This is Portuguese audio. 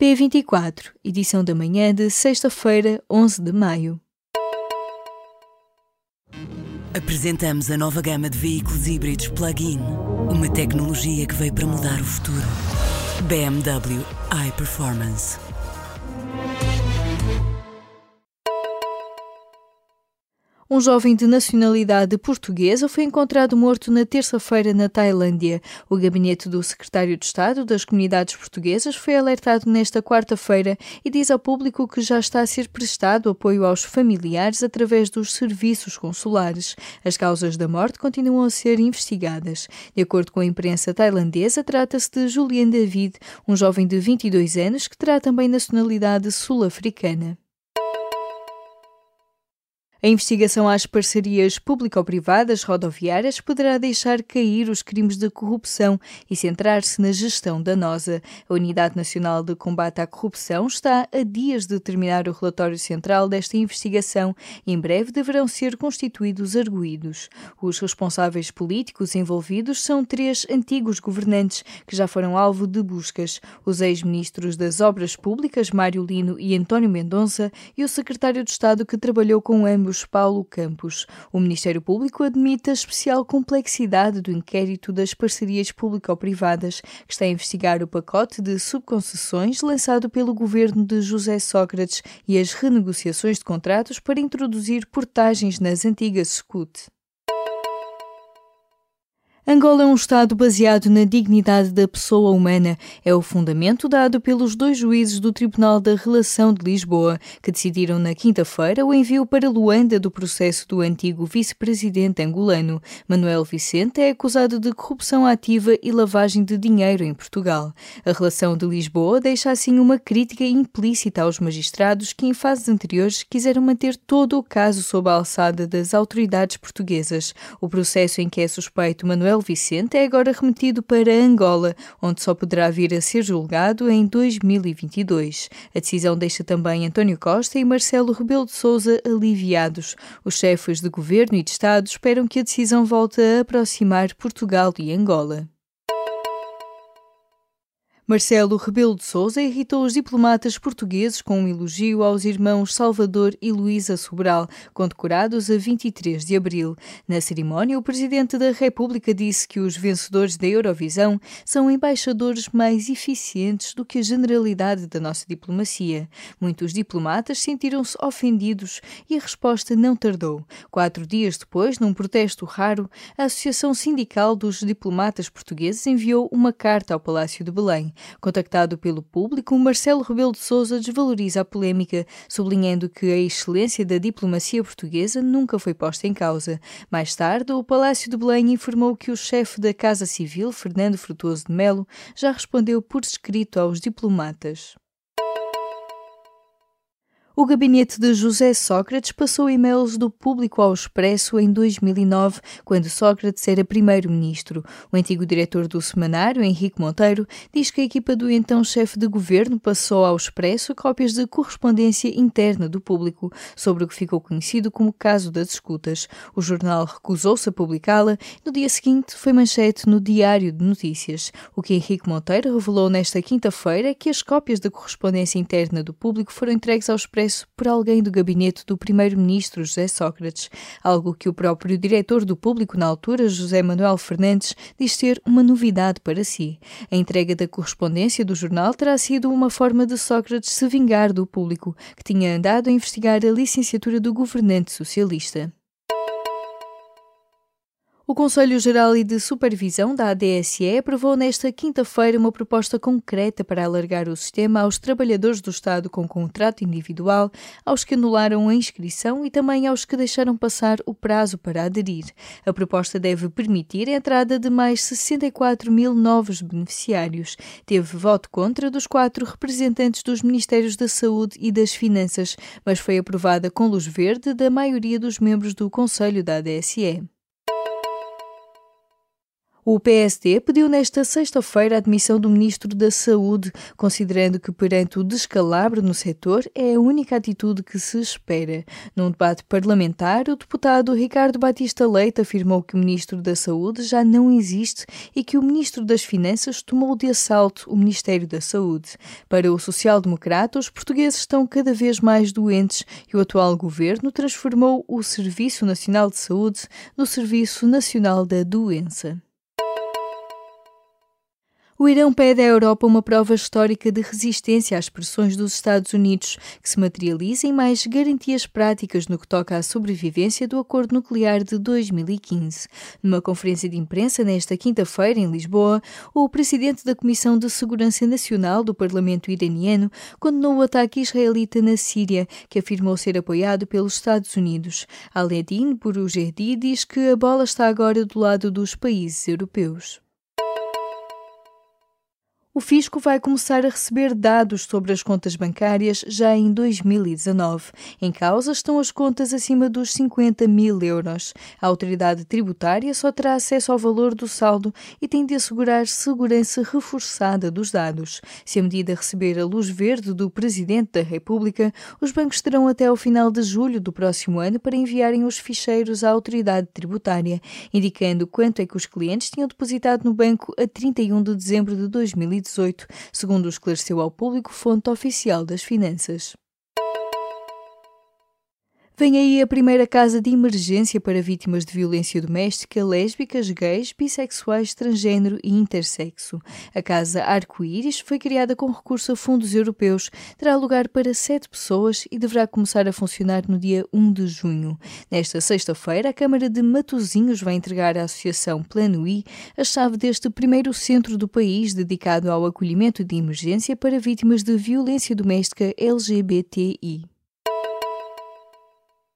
P24, edição da manhã de sexta-feira, 11 de maio. Apresentamos a nova gama de veículos híbridos plug-in. Uma tecnologia que veio para mudar o futuro. BMW iPerformance. Um jovem de nacionalidade portuguesa foi encontrado morto na terça-feira na Tailândia. O gabinete do secretário de Estado das Comunidades Portuguesas foi alertado nesta quarta-feira e diz ao público que já está a ser prestado apoio aos familiares através dos serviços consulares. As causas da morte continuam a ser investigadas. De acordo com a imprensa tailandesa, trata-se de Julian David, um jovem de 22 anos que terá também nacionalidade sul-africana. A investigação às parcerias público-privadas rodoviárias poderá deixar cair os crimes de corrupção e centrar-se na gestão danosa. A Unidade Nacional de Combate à Corrupção está a dias de terminar o relatório central desta investigação e em breve deverão ser constituídos arguídos. Os responsáveis políticos envolvidos são três antigos governantes que já foram alvo de buscas: os ex-ministros das Obras Públicas, Mário Lino e António Mendonça, e o secretário de Estado que trabalhou com ambos Paulo Campos. O Ministério Público admite a especial complexidade do inquérito das parcerias público-privadas, que está a investigar o pacote de subconcessões lançado pelo governo de José Sócrates e as renegociações de contratos para introduzir portagens nas antigas SCUT. Angola é um Estado baseado na dignidade da pessoa humana. É o fundamento dado pelos dois juízes do Tribunal da Relação de Lisboa, que decidiram na quinta-feira o envio para Luanda do processo do antigo vice-presidente angolano. Manuel Vicente é acusado de corrupção ativa e lavagem de dinheiro em Portugal. A Relação de Lisboa deixa assim uma crítica implícita aos magistrados que, em fases anteriores, quiseram manter todo o caso sob a alçada das autoridades portuguesas. O processo em que é suspeito Manuel Manuel Vicente é agora remetido para Angola, onde só poderá vir a ser julgado em 2022. A decisão deixa também António Costa e Marcelo Rebelo de Sousa aliviados. Os chefes de governo e de Estado esperam que a decisão volte a aproximar Portugal e Angola. Marcelo Rebelo de Sousa irritou os diplomatas portugueses com um elogio aos irmãos Salvador e Luísa Sobral, condecorados a 23 de abril. Na cerimónia, o presidente da República disse que os vencedores da Eurovisão são embaixadores mais eficientes do que a generalidade da nossa diplomacia. Muitos diplomatas sentiram-se ofendidos e a resposta não tardou. Quatro dias depois, num protesto raro, a Associação Sindical dos Diplomatas Portugueses enviou uma carta ao Palácio de Belém. Contactado pelo público, Marcelo Rebelo de Sousa desvaloriza a polémica, sublinhando que a excelência da diplomacia portuguesa nunca foi posta em causa. Mais tarde, o Palácio de Belém informou que o chefe da Casa Civil, Fernando Frutuoso de Melo, já respondeu por escrito aos diplomatas. O gabinete de José Sócrates passou e-mails do público ao expresso em 2009, quando Sócrates era primeiro-ministro. O antigo diretor do semanário, Henrique Monteiro, diz que a equipa do então chefe de governo passou ao expresso cópias de correspondência interna do público sobre o que ficou conhecido como caso das escutas. O jornal recusou-se a publicá-la. No dia seguinte, foi manchete no Diário de Notícias. O que Henrique Monteiro revelou nesta quinta-feira é que as cópias da correspondência interna do público foram entregues ao expresso por alguém do gabinete do primeiro-ministro José Sócrates, algo que o próprio diretor do público na altura, José Manuel Fernandes, diz ser uma novidade para si. A entrega da correspondência do jornal terá sido uma forma de Sócrates se vingar do público, que tinha andado a investigar a licenciatura do governante socialista. O Conselho Geral e de Supervisão da ADSE aprovou nesta quinta-feira uma proposta concreta para alargar o sistema aos trabalhadores do Estado com contrato individual, aos que anularam a inscrição e também aos que deixaram passar o prazo para aderir. A proposta deve permitir a entrada de mais 64 mil novos beneficiários. Teve voto contra dos quatro representantes dos Ministérios da Saúde e das Finanças, mas foi aprovada com luz verde da maioria dos membros do Conselho da ADSE. O PSD pediu nesta sexta-feira a admissão do Ministro da Saúde, considerando que, perante o descalabro no setor, é a única atitude que se espera. Num debate parlamentar, o deputado Ricardo Batista Leite afirmou que o Ministro da Saúde já não existe e que o Ministro das Finanças tomou de assalto o Ministério da Saúde. Para o social-democrata, os portugueses estão cada vez mais doentes e o atual governo transformou o Serviço Nacional de Saúde no Serviço Nacional da Doença. O Irão pede à Europa uma prova histórica de resistência às pressões dos Estados Unidos, que se materializa em mais garantias práticas no que toca à sobrevivência do acordo nuclear de 2015. Numa conferência de imprensa nesta quinta-feira em Lisboa, o presidente da Comissão de Segurança Nacional do Parlamento iraniano condenou o ataque israelita na Síria, que afirmou ser apoiado pelos Estados Unidos. Aledin Burujerdi diz que a bola está agora do lado dos países europeus. O fisco vai começar a receber dados sobre as contas bancárias já em 2019. Em causa estão as contas acima dos 50 mil euros. A autoridade tributária só terá acesso ao valor do saldo e tem de assegurar segurança reforçada dos dados. Se a medida receber a luz verde do Presidente da República, os bancos terão até ao final de julho do próximo ano para enviarem os ficheiros à autoridade tributária, indicando quanto é que os clientes tinham depositado no banco a 31 de dezembro de 2019 2018, segundo esclareceu ao público fonte oficial das finanças. Vem aí a primeira casa de emergência para vítimas de violência doméstica, lésbicas, gays, bissexuais, transgênero e intersexo. A Casa Arco-Íris foi criada com recurso a fundos europeus, terá lugar para sete pessoas e deverá começar a funcionar no dia 1 de junho. Nesta sexta-feira, a Câmara de Matosinhos vai entregar à Associação Plano I a chave deste primeiro centro do país dedicado ao acolhimento de emergência para vítimas de violência doméstica LGBTI.